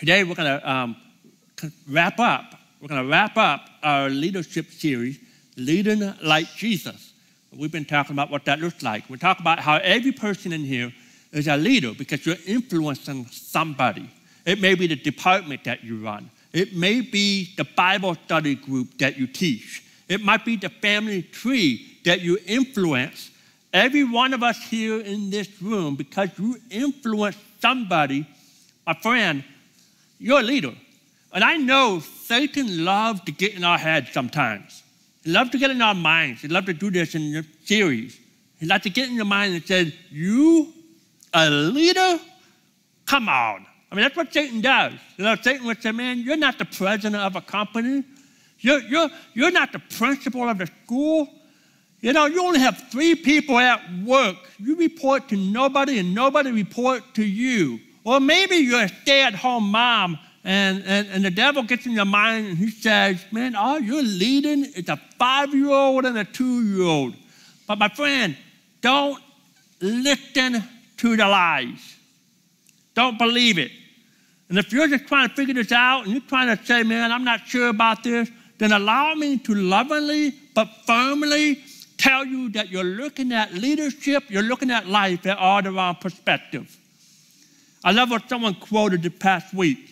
Today, we're going to um, wrap up. We're going to wrap up our leadership series, Leading Like Jesus. We've been talking about what that looks like. We talk about how every person in here is a leader because you're influencing somebody. It may be the department that you run. It may be the Bible study group that you teach. It might be the family tree that you influence. Every one of us here in this room, because you influence somebody, a friend, you're a leader. And I know Satan loves to get in our heads sometimes. He loves to get in our minds. He loves to do this in the series. He loves to get in your mind and say, You, a leader? Come on. I mean, that's what Satan does. You know, Satan would say, Man, you're not the president of a company. You're, you're, you're not the principal of the school. You know, you only have three people at work. You report to nobody, and nobody report to you. Or maybe you're a stay at home mom, and, and, and the devil gets in your mind and he says, Man, all you're leading is a five year old and a two year old. But my friend, don't listen to the lies. Don't believe it. And if you're just trying to figure this out and you're trying to say, man, I'm not sure about this, then allow me to lovingly but firmly tell you that you're looking at leadership, you're looking at life at all the wrong perspective. I love what someone quoted the past week.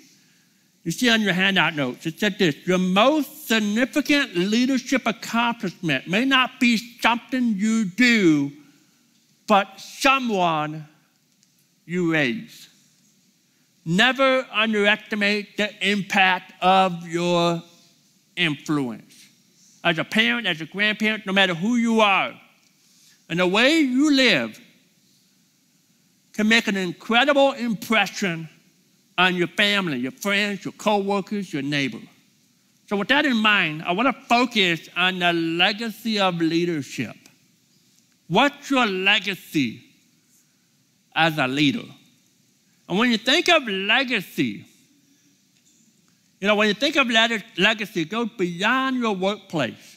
You see on your handout notes, it said this Your most significant leadership accomplishment may not be something you do, but someone you raise. Never underestimate the impact of your influence. As a parent, as a grandparent, no matter who you are, and the way you live can make an incredible impression on your family, your friends, your coworkers, your neighbor. So, with that in mind, I want to focus on the legacy of leadership. What's your legacy as a leader? And when you think of legacy, you know, when you think of legacy, it goes beyond your workplace.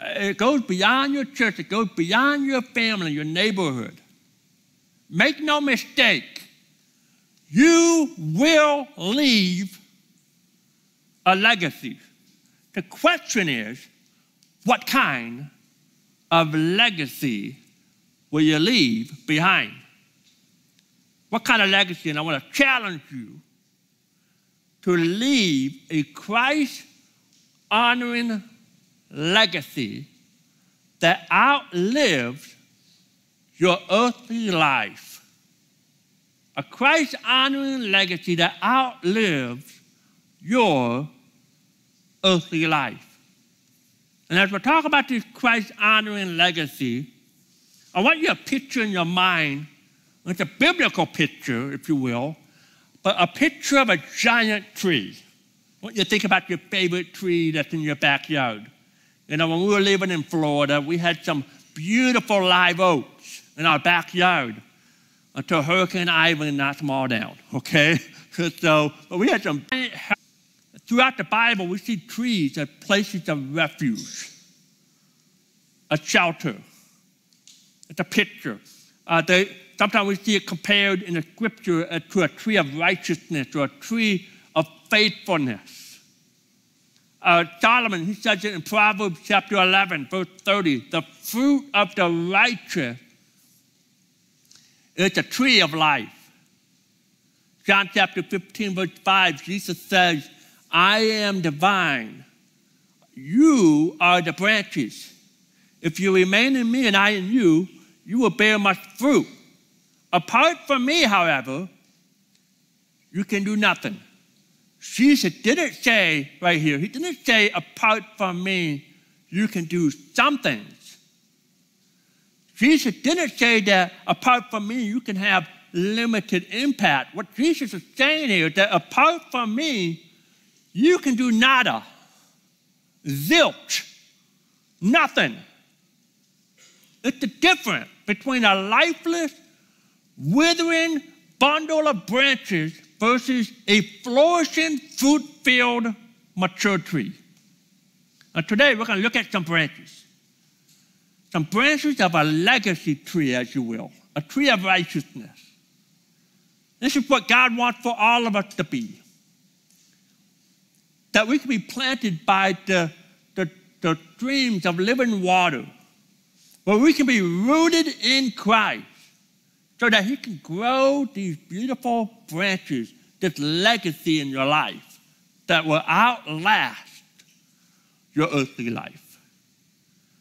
It goes beyond your church. It goes beyond your family, your neighborhood. Make no mistake, you will leave a legacy. The question is, what kind of legacy will you leave behind? What kind of legacy? And I want to challenge you to leave a Christ honoring legacy that outlives your earthly life. A Christ honoring legacy that outlives your earthly life. And as we talk about this Christ honoring legacy, I want you to picture in your mind it's a biblical picture, if you will, but a picture of a giant tree. What you to think about your favorite tree that's in your backyard. You know, when we were living in Florida, we had some beautiful live oaks in our backyard until Hurricane Ivan knocked them all down, okay? so, but we had some. Throughout the Bible, we see trees as places of refuge, a shelter. It's a picture. Uh, they, Sometimes we see it compared in the scripture uh, to a tree of righteousness or a tree of faithfulness. Uh, Solomon, he says it in Proverbs chapter 11, verse 30 the fruit of the righteous is a tree of life. John chapter 15, verse 5, Jesus says, I am the vine, you are the branches. If you remain in me and I in you, you will bear much fruit. Apart from me, however, you can do nothing. Jesus didn't say right here, he didn't say, apart from me, you can do some things. Jesus didn't say that apart from me, you can have limited impact. What Jesus is saying here is that apart from me, you can do nada, zilch, nothing. It's the difference between a lifeless withering bundle of branches versus a flourishing, fruit filled, mature tree. And today we're going to look at some branches. Some branches of a legacy tree, as you will, a tree of righteousness. This is what God wants for all of us to be. That we can be planted by the, the, the streams of living water, where we can be rooted in Christ, so that He can grow these beautiful branches, this legacy in your life that will outlast your earthly life.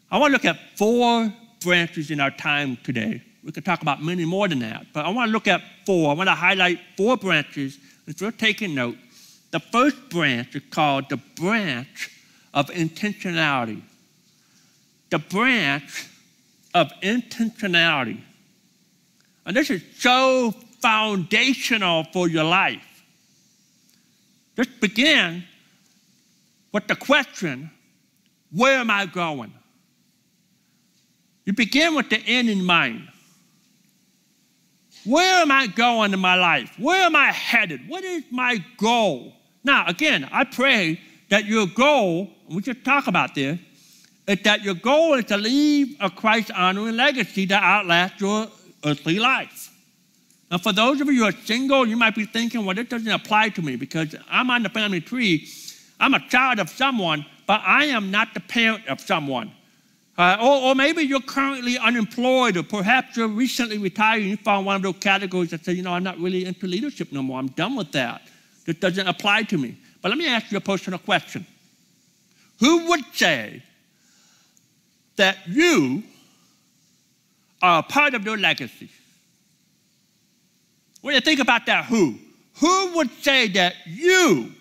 I want to look at four branches in our time today. We could talk about many more than that, but I want to look at four. I want to highlight four branches. If you're taking note, the first branch is called the branch of intentionality. The branch of intentionality. And this is so foundational for your life. Just begin with the question where am I going? You begin with the end in mind. Where am I going in my life? Where am I headed? What is my goal? Now, again, I pray that your goal, we should talk about this, is that your goal is to leave a Christ honoring legacy that outlasts your earthly life. Now, for those of you who are single, you might be thinking, well, this doesn't apply to me because I'm on the family tree. I'm a child of someone, but I am not the parent of someone. Uh, or, or, maybe you're currently unemployed, or perhaps you're recently retired and you found one of those categories that say, you know, I'm not really into leadership no more. I'm done with that. This doesn't apply to me. But let me ask you a personal question. Who would say that you are a part of their legacy? When you think about that, who? Who would say that you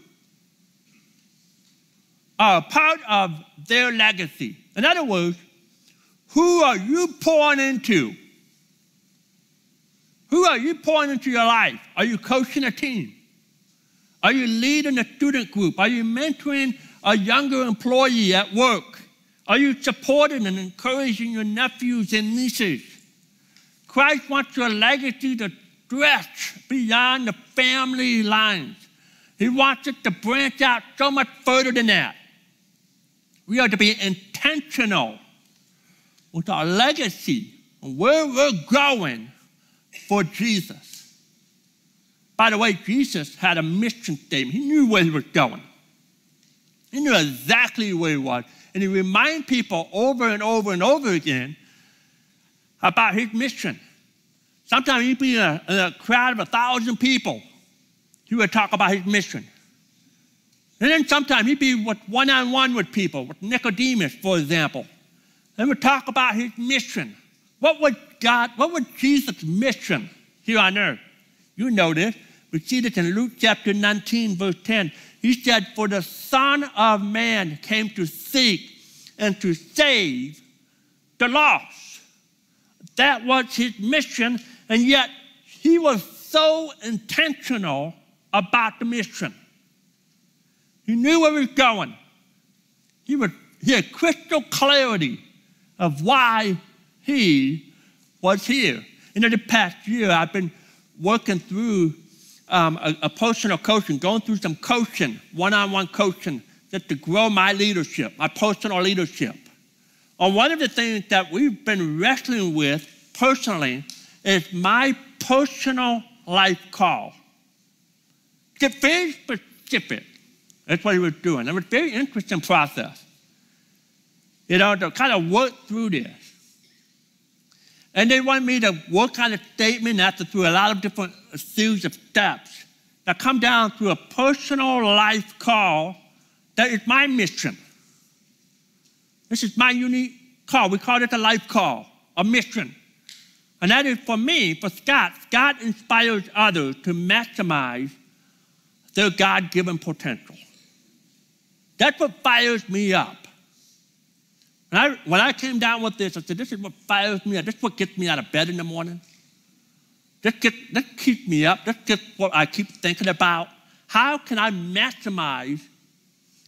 are a part of their legacy? In other words, who are you pouring into? Who are you pouring into your life? Are you coaching a team? Are you leading a student group? Are you mentoring a younger employee at work? Are you supporting and encouraging your nephews and nieces? Christ wants your legacy to stretch beyond the family lines. He wants it to branch out so much further than that. We are to be intentional with our legacy and where we're going for Jesus. By the way, Jesus had a mission statement. He knew where he was going. He knew exactly where he was. And he reminded people over and over and over again about his mission. Sometimes he'd be in a, in a crowd of a thousand people. He would talk about his mission. And then sometimes he'd be one on one with people, with Nicodemus, for example. And would talk about his mission. What was God, what was Jesus' mission here on earth? You know this. We see this in Luke chapter 19, verse 10. He said, For the Son of Man came to seek and to save the lost. That was his mission, and yet he was so intentional about the mission. He knew where he was going. He, was, he had crystal clarity of why he was here. And In the past year, I've been working through um, a, a personal coaching, going through some coaching, one on one coaching, just to grow my leadership, my personal leadership. And one of the things that we've been wrestling with personally is my personal life call. It's very specific. That's what he was doing. It was a very interesting process you know, to kind of work through this. And they want me to work on a statement after through a lot of different series of steps that come down through a personal life call that is my mission. This is my unique call. We call it a life call, a mission. And that is for me, for Scott. Scott inspires others to maximize their God given potential. That's what fires me up. And I, when I came down with this, I said, this is what fires me up. This is what gets me out of bed in the morning. This, get, this keeps me up. This is what I keep thinking about. How can I maximize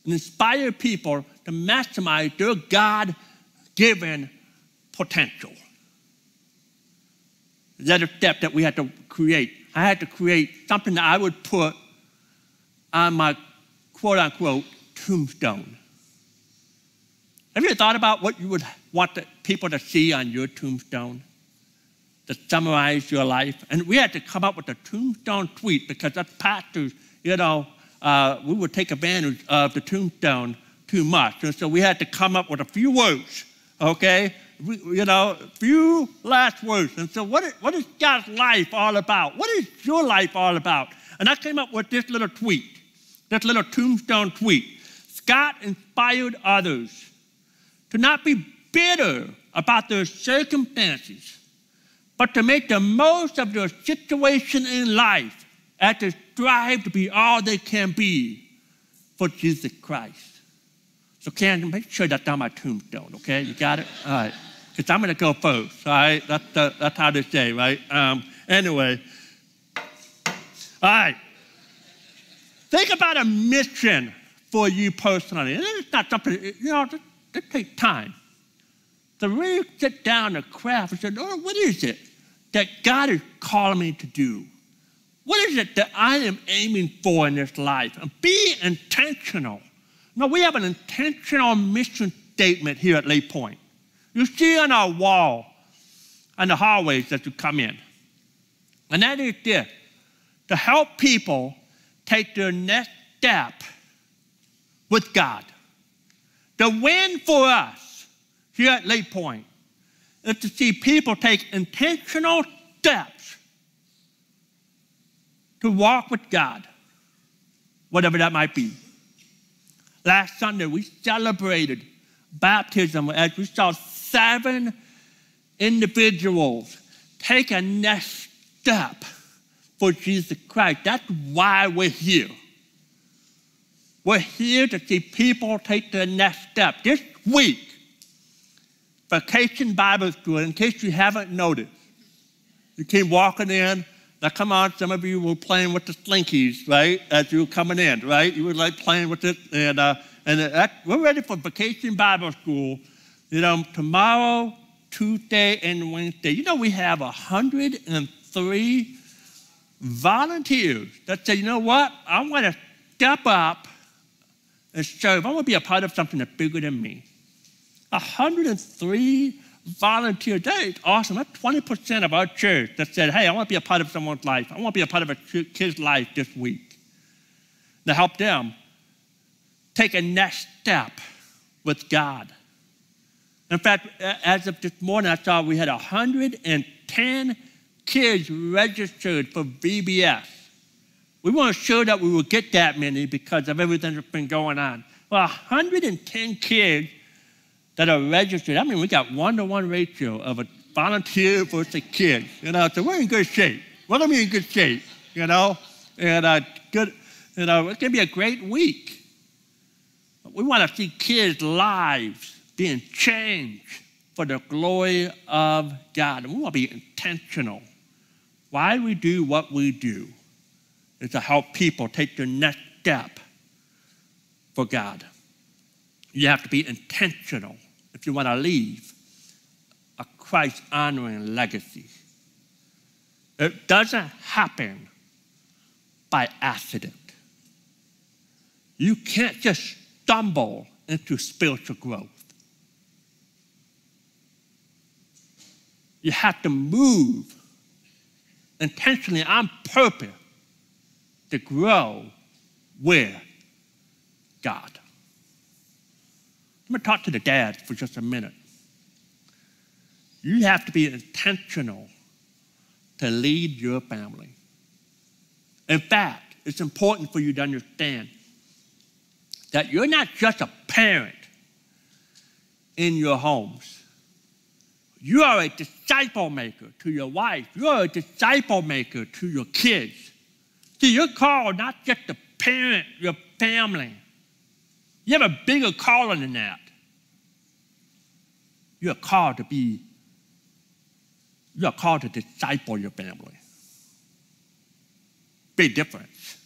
and inspire people to maximize their God given potential? That a step that we had to create. I had to create something that I would put on my quote unquote tombstone. Have you thought about what you would want the people to see on your tombstone? to summarize your life. And we had to come up with a tombstone tweet because as pastors, you know, uh, we would take advantage of the tombstone too much. And so we had to come up with a few words, okay? We, you know, a few last words. And so, what is, what is God's life all about? What is your life all about? And I came up with this little tweet, this little tombstone tweet. Scott inspired others to not be bitter about their circumstances, but to make the most of their situation in life as they strive to be all they can be for Jesus Christ. So, Ken, make sure that's on my tombstone, okay? You got it? All right. Because I'm going to go first, all right? That's, that's how they say, right? Um, anyway, all right. Think about a mission for you personally. And it's not something, you know, it, takes time. To really sit down and craft and say, Lord, what is it that God is calling me to do? What is it that I am aiming for in this life? And be intentional. Now, we have an intentional mission statement here at Lake Point. You see on our wall, on the hallways that you come in. And that is this to help people take their next step with God. The win for us here at Lake Point is to see people take intentional steps to walk with God, whatever that might be. Last Sunday, we celebrated baptism as we saw seven individuals take a next step for Jesus Christ. That's why we're here. We're here to see people take the next step. This week, Vacation Bible School, in case you haven't noticed, you came walking in. Now, come on, some of you were playing with the slinkies, right? As you were coming in, right? You were like playing with it. And, uh, and that, we're ready for Vacation Bible School. You know, tomorrow, Tuesday, and Wednesday. You know, we have 103 volunteers that say, you know what? I want to step up and serve. I want to be a part of something that's bigger than me. 103 volunteer days. Awesome. That's 20% of our church that said, hey, I want to be a part of someone's life. I want to be a part of a kid's life this week. To help them take a next step with God. In fact, as of this morning, I saw we had 110 kids registered for VBS. We weren't sure that we would get that many because of everything that's been going on. Well, 110 kids that are registered. I mean, we got one to one ratio of a volunteer versus a kid. You know, so we're in good shape. What do I mean in good shape? You know, and uh, good. You know, it's gonna be a great week. We want to see kids' lives being changed for the glory of God. And we want to be intentional. Why we do what we do is to help people take their next step for God. You have to be intentional if you want to leave a Christ honoring legacy. It doesn't happen by accident. You can't just stumble into spiritual growth. You have to move intentionally on purpose to grow with God. I'm going to talk to the dads for just a minute. You have to be intentional to lead your family. In fact, it's important for you to understand that you're not just a parent in your homes. You are a disciple maker to your wife. You are a disciple maker to your kids. See, you're called not just to parent your family. You have a bigger calling than that. You're called to be, you're called to disciple your family. Big difference.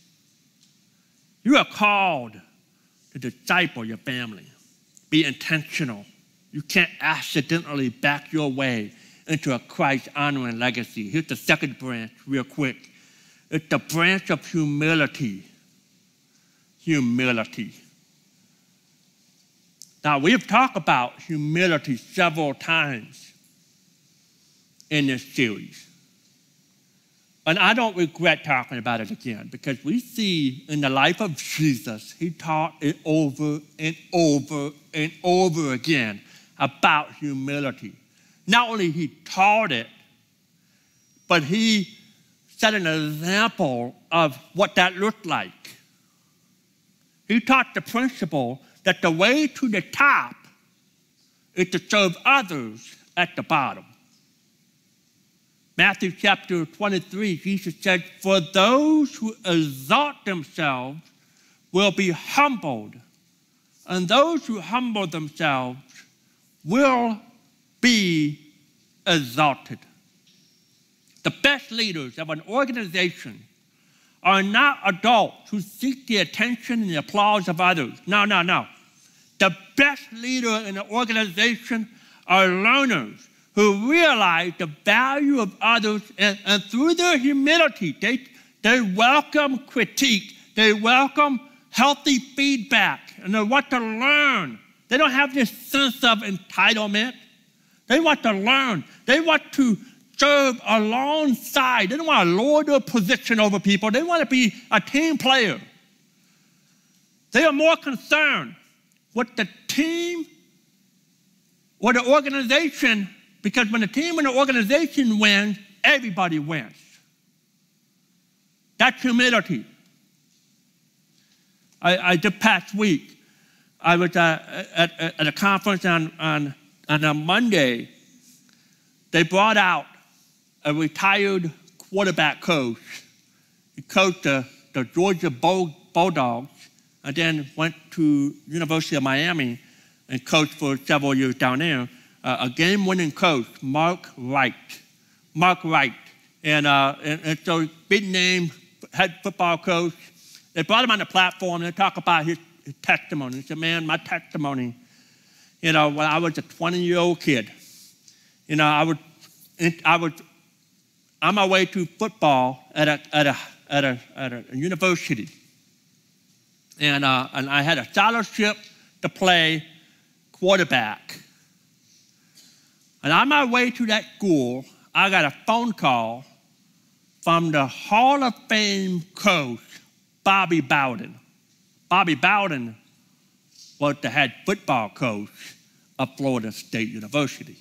You are called to disciple your family. Be intentional. You can't accidentally back your way into a Christ honoring legacy. Here's the second branch, real quick it's the branch of humility. Humility. Now, we've talked about humility several times in this series. And I don't regret talking about it again because we see in the life of Jesus, he taught it over and over and over again about humility. Not only he taught it, but he set an example of what that looked like. He taught the principle that the way to the top is to serve others at the bottom. Matthew chapter 23, Jesus said, For those who exalt themselves will be humbled, and those who humble themselves will be exalted. The best leaders of an organization are not adults who seek the attention and the applause of others. No, no, no. The best leader in an organization are learners who realize the value of others and, and through their humility, they, they welcome critique, they welcome healthy feedback, and they want to learn. They don't have this sense of entitlement. They want to learn. They want to serve alongside. They don't want to lord their position over people. They want to be a team player. They are more concerned with the team or the organization because when the team and the organization wins, everybody wins. That's humility. I, I just past week, I was uh, at, at, a conference on, on, on a Monday. They brought out a retired quarterback coach. He coached the, the Georgia Bulldogs and then went to University of Miami and coached for several years down there uh, a game winning coach, Mark Wright. Mark Wright. And, uh, and, and, so, big name, head football coach. They brought him on the platform and they talk about his, his testimony. He said, Man, my testimony, you know, when I was a 20 year old kid, you know, I would, I would, on my way to football at a, at a, at a, at a university. And, uh, and I had a scholarship to play quarterback. And on my way to that school, I got a phone call from the Hall of Fame coach, Bobby Bowden. Bobby Bowden was the head football coach of Florida State University.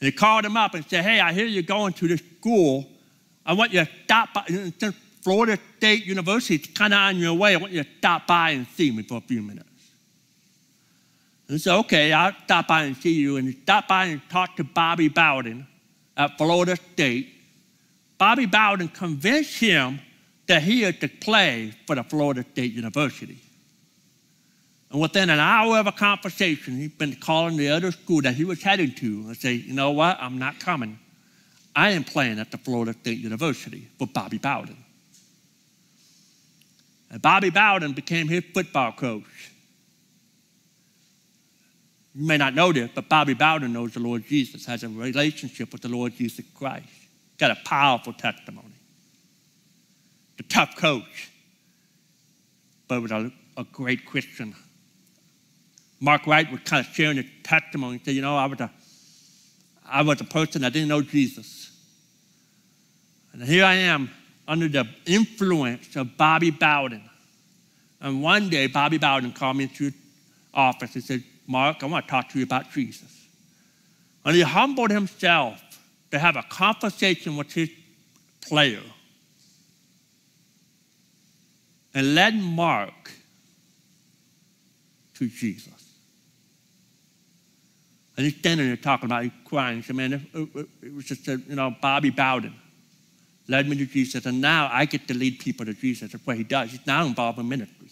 And they called him up and said, Hey, I hear you're going to this school. I want you to stop by. Since Florida State University is kind of on your way, I want you to stop by and see me for a few minutes. And said, okay, I'll stop by and see you. And he stopped by and talked to Bobby Bowden at Florida State. Bobby Bowden convinced him that he had to play for the Florida State University. And within an hour of a conversation, he'd been calling the other school that he was heading to and say, you know what, I'm not coming. I am playing at the Florida State University for Bobby Bowden. And Bobby Bowden became his football coach. You may not know this, but Bobby Bowden knows the Lord Jesus, has a relationship with the Lord Jesus Christ. Got a powerful testimony. The tough coach, but with a, a great Christian. Mark Wright was kind of sharing his testimony. He said, You know, I was, a, I was a person that didn't know Jesus. And here I am under the influence of Bobby Bowden. And one day, Bobby Bowden called me into his office and said, Mark, I want to talk to you about Jesus. And he humbled himself to have a conversation with his player and led Mark to Jesus. And he's standing there talking about, he's crying. He said, man, it, uh, uh, it was just, a, you know, Bobby Bowden led me to Jesus, and now I get to lead people to Jesus. That's what he does. He's now involved in ministry.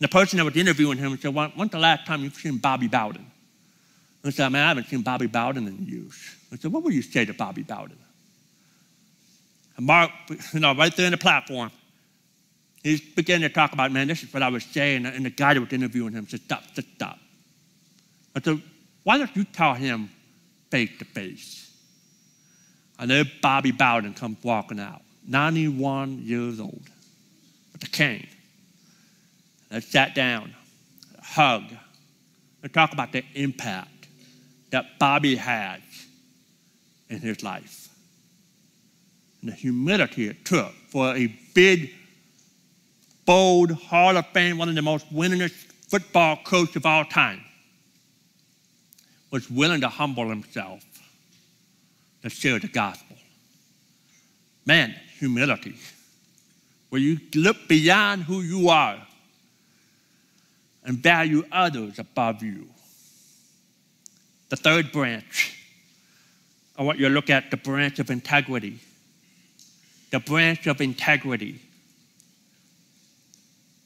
The person that was interviewing him said, When's the last time you've seen Bobby Bowden? I said, Man, I haven't seen Bobby Bowden in years. I said, What would you say to Bobby Bowden? And Mark, you know, right there in the platform, he began to talk about, Man, this is what I was saying. And the guy that was interviewing him said, Stop, stop, stop. I said, Why don't you tell him face to face? And then Bobby Bowden comes walking out, 91 years old, with a cane. I sat down, hug, and talk about the impact that Bobby had in his life. And the humility it took for a big, bold Hall of Fame, one of the most winningest football coaches of all time, was willing to humble himself to share the gospel. Man, humility. Where you look beyond who you are and value others above you. The third branch, I want you to look at the branch of integrity. The branch of integrity.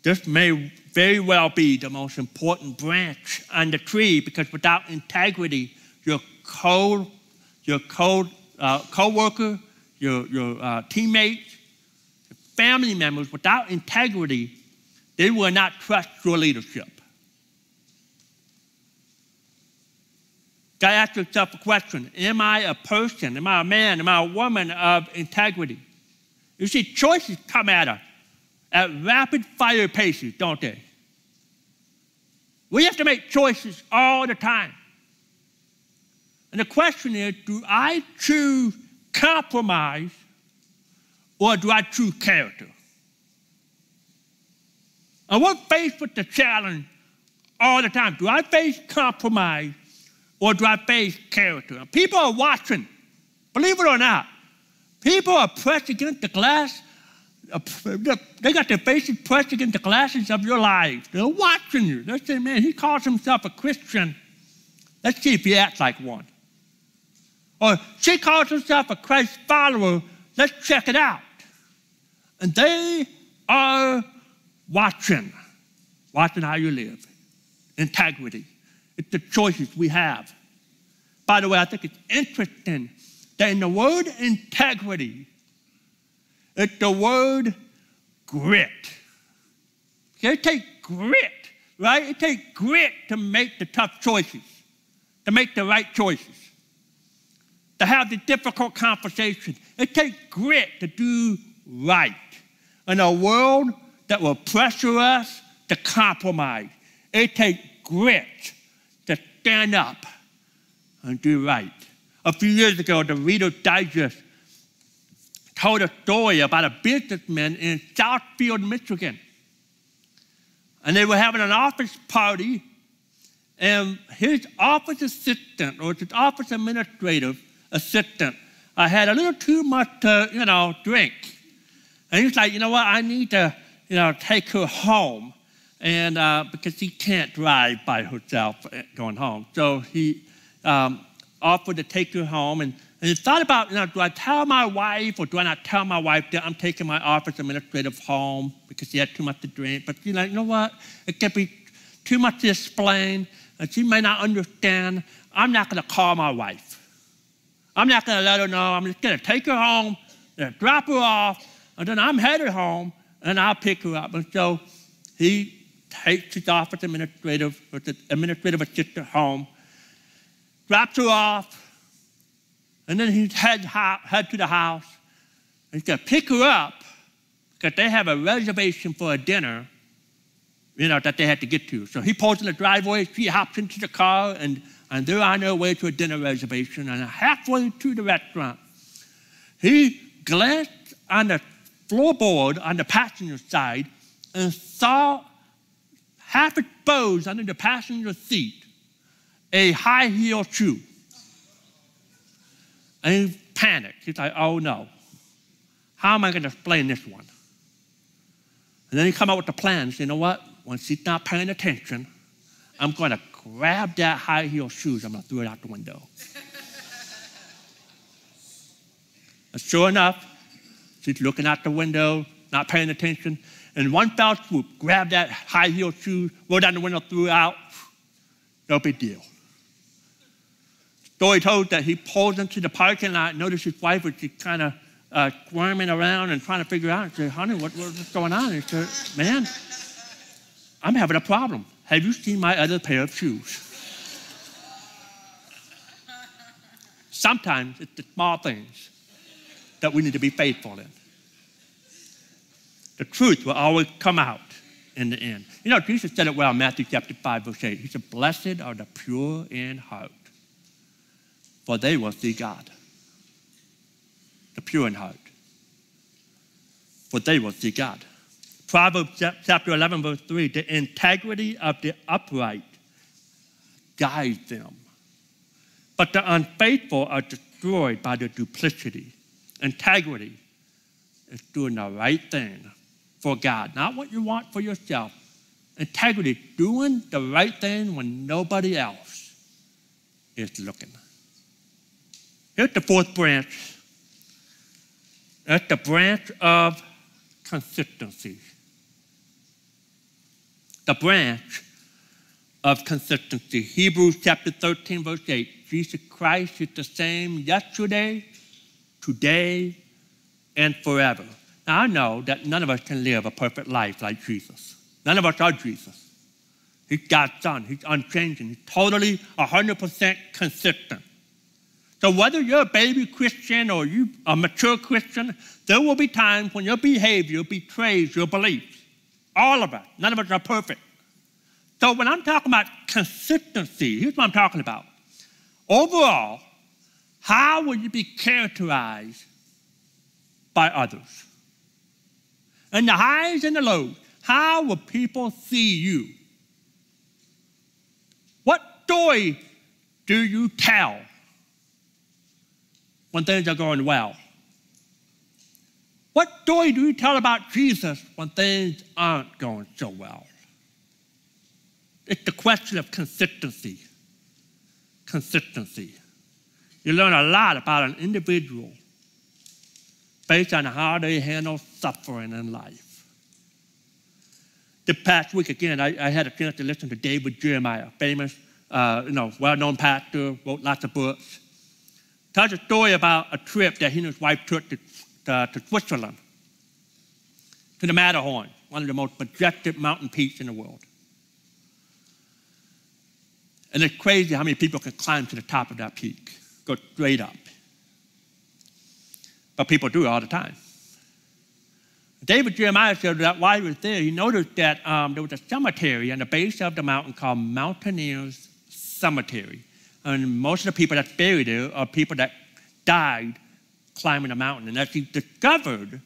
This may very well be the most important branch on the tree because without integrity, your co, your co, uh, co-worker, your, your uh, teammates, family members, without integrity, they will not trust your leadership. Got to ask yourself a question Am I a person? Am I a man? Am I a woman of integrity? You see, choices come at us at rapid fire paces, don't they? We have to make choices all the time. And the question is do I choose compromise or do I choose character? And we're faced with the challenge all the time. Do I face compromise or do I face character? People are watching. Believe it or not, people are pressed against the glass. They got their faces pressed against the glasses of your life. They're watching you. They're saying, man, he calls himself a Christian. Let's see if he acts like one. Or she calls herself a Christ follower. Let's check it out. And they are watching, watching how you live. Integrity. It's the choices we have. By the way, I think it's interesting that in the word integrity, it's the word grit. It takes grit, right? It takes grit to make the tough choices, to make the right choices, to have the difficult conversations. It takes grit to do right. In a world that will pressure us to compromise, it takes grit to stand up and do right. A few years ago, the Reader's Digest told a story about a businessman in Southfield, Michigan. And they were having an office party, and his office assistant, or his office administrative assistant, uh, had a little too much to, you know, drink. And he's like, you know what, I need to, you know, take her home and uh, because he can't drive by herself going home. So he um, offered to take her home and, and he thought about, you know, do I tell my wife or do I not tell my wife that I'm taking my office administrative home because she had too much to drink? But you know, you know what? It could be too much to explain and she may not understand. I'm not going to call my wife. I'm not going to let her know. I'm just going to take her home, and drop her off, and then I'm headed home and I'll pick her up. And so he takes his office administrative, or the administrative assistant home, drops her off, and then he head, head to the house. He's going to pick her up because they have a reservation for a dinner, you know, that they had to get to. So he pulls in the driveway, she hops into the car, and, and they're on their way to a dinner reservation. And halfway to the restaurant, he glanced on the floorboard on the passenger side and saw half exposed under the passenger seat, a high heel shoe. And he panicked. He's like, oh no, how am I going to explain this one? And then he come up with the plan. Say, you know what? When she's not paying attention, I'm going to grab that high heel shoes. I'm going to throw it out the window. and sure enough, she's looking out the window, not paying attention and one fell swoop, grabbed that high heel shoe, rolled down the window, threw it out. No big deal. Story told that he pulled into the parking lot, noticed his wife was just kind of uh, squirming around and trying to figure out. Said, honey, what, what's going on? He said, man, I'm having a problem. Have you seen my other pair of shoes? Sometimes it's the small things that we need to be faithful in the truth will always come out in the end. You know, Jesus said it well in Matthew chapter 5, verse 8. He said, Blessed are the pure in heart, for they will see God. the pure in heart, for they will see God. Proverbs chapter 11, verse 3 the integrity of the upright guides them, but the unfaithful are destroyed by their duplicity. Integrity is doing the right thing for God, not what you want for yourself. Integrity, doing the right thing when nobody else is looking. Here's the fourth branch. That's the branch of consistency. The branch of consistency. Hebrews chapter 13, verse 8. Jesus Christ is the same yesterday, today, and forever. Now, I know that none of us can live a perfect life like Jesus. None of us are Jesus. He's God's son. He's unchanging. He's totally 100% consistent. So whether you're a baby Christian or you a mature Christian, there will be times when your behavior betrays your beliefs. All of us. None of us are perfect. So when I'm talking about consistency, here's what I'm talking about. Overall, how will you be characterized by others? And the highs and the lows, how will people see you? What story do you tell when things are going well? What story do you tell about Jesus when things aren't going so well? It's the question of consistency. Consistency. You learn a lot about an individual based on how they handle suffering in life. The past week, again, I, I had a chance to listen to David Jeremiah, famous, uh, you know, well-known pastor, wrote lots of books. Tells a story about a trip that he and his wife took to, uh, to Switzerland, to the Matterhorn, one of the most majestic mountain peaks in the world. And it's crazy how many people can climb to the top of that peak, go straight up. But people do it all the time. David Jeremiah said that while he was there, he noticed that um, there was a cemetery on the base of the mountain called Mountaineers Cemetery. And most of the people that's buried there are people that died climbing the mountain. And as he discovered,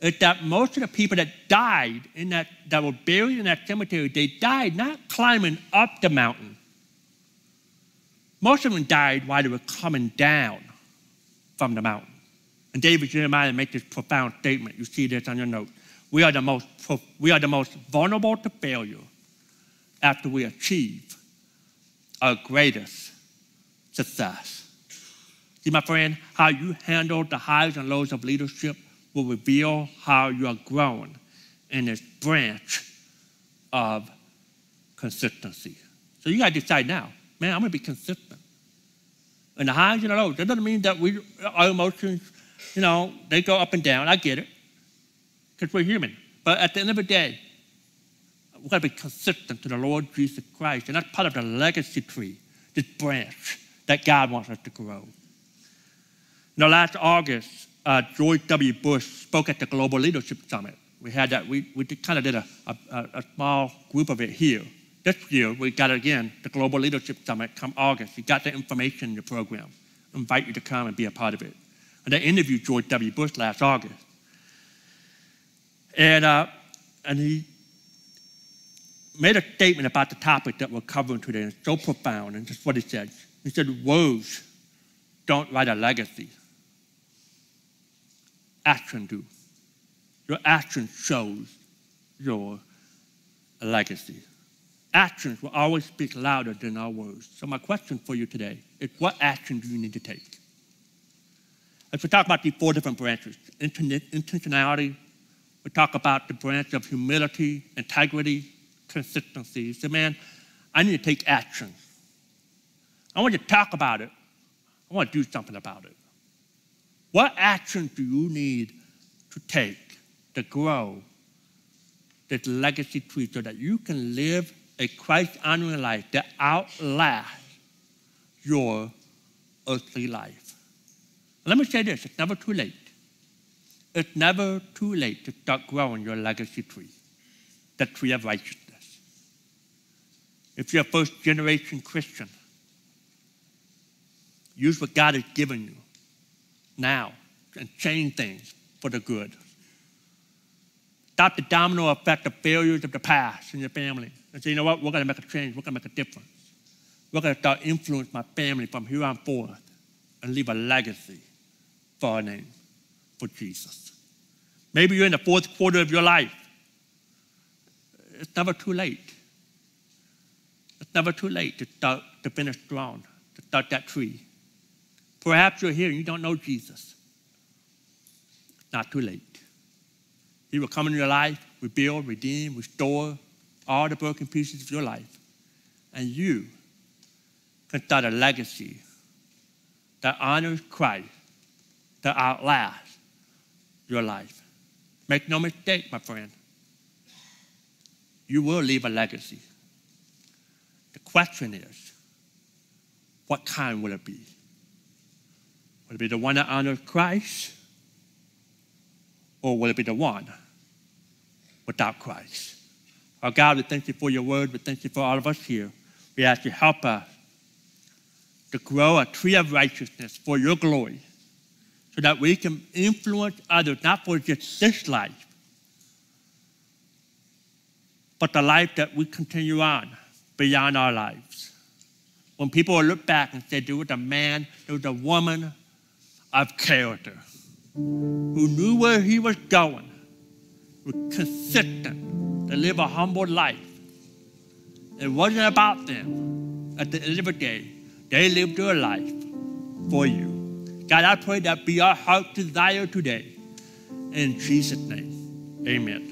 is that most of the people that died in that, that were buried in that cemetery, they died not climbing up the mountain, most of them died while they were coming down from the mountain. And David Jeremiah makes this profound statement. You see this on your note. We are the most, we are the most vulnerable to failure after we achieve our greatest success. See, my friend, how you handle the highs and lows of leadership will reveal how you are growing in this branch of consistency. So you got to decide now man, I'm going to be consistent. And the highs and the lows, that doesn't mean that we, our emotions, you know, they go up and down. I get it, because we're human. But at the end of the day, we've got to be consistent to the Lord Jesus Christ. And that's part of the legacy tree, this branch that God wants us to grow. Now, last August, uh, George W. Bush spoke at the Global Leadership Summit. We had that, we, we kind of did a, a, a small group of it here. This year, we got it again, the Global Leadership Summit come August. You got the information in the program. I invite you to come and be a part of it. And I interviewed George W. Bush last August. And, uh, and he made a statement about the topic that we're covering today. And it's so profound. And just what he said. He said, Words don't write a legacy. Action do. Your action shows your legacy actions will always speak louder than our words. So, my question for you today is what action do you need to take? As we talk about these four different branches intentionality, we talk about the branch of humility, integrity, consistency. So, man, I need to take action. I want you to talk about it. I want to do something about it. What action do you need to take to grow this legacy tree so that you can live a Christ honoring life that outlasts your earthly life. Let me say this it's never too late. It's never too late to start growing your legacy tree, the tree of righteousness. If you're a first generation Christian, use what God has given you now and change things for the good. Stop the domino effect of failures of the past in your family. And say, you know what? We're going to make a change. We're going to make a difference. We're going to start influence my family from here on forth and leave a legacy for our name, for Jesus. Maybe you're in the fourth quarter of your life. It's never too late. It's never too late to start to finish strong, to start that tree. Perhaps you're here and you don't know Jesus. Not too late. He will come in your life, rebuild, redeem, restore all the broken pieces of your life. And you can start a legacy that honors Christ, that outlasts your life. Make no mistake, my friend. You will leave a legacy. The question is, what kind will it be? Will it be the one that honors Christ? Or will it be the one without Christ? Our God, we thank you for your word. We thank you for all of us here. We ask you help us to grow a tree of righteousness for your glory so that we can influence others, not for just this life, but the life that we continue on beyond our lives. When people look back and say, there was a man, there was a woman of character who knew where he was going, was consistent to live a humble life. It wasn't about them. At the end of the day, they lived their life for you. God, I pray that be our heart desire today. In Jesus' name, amen.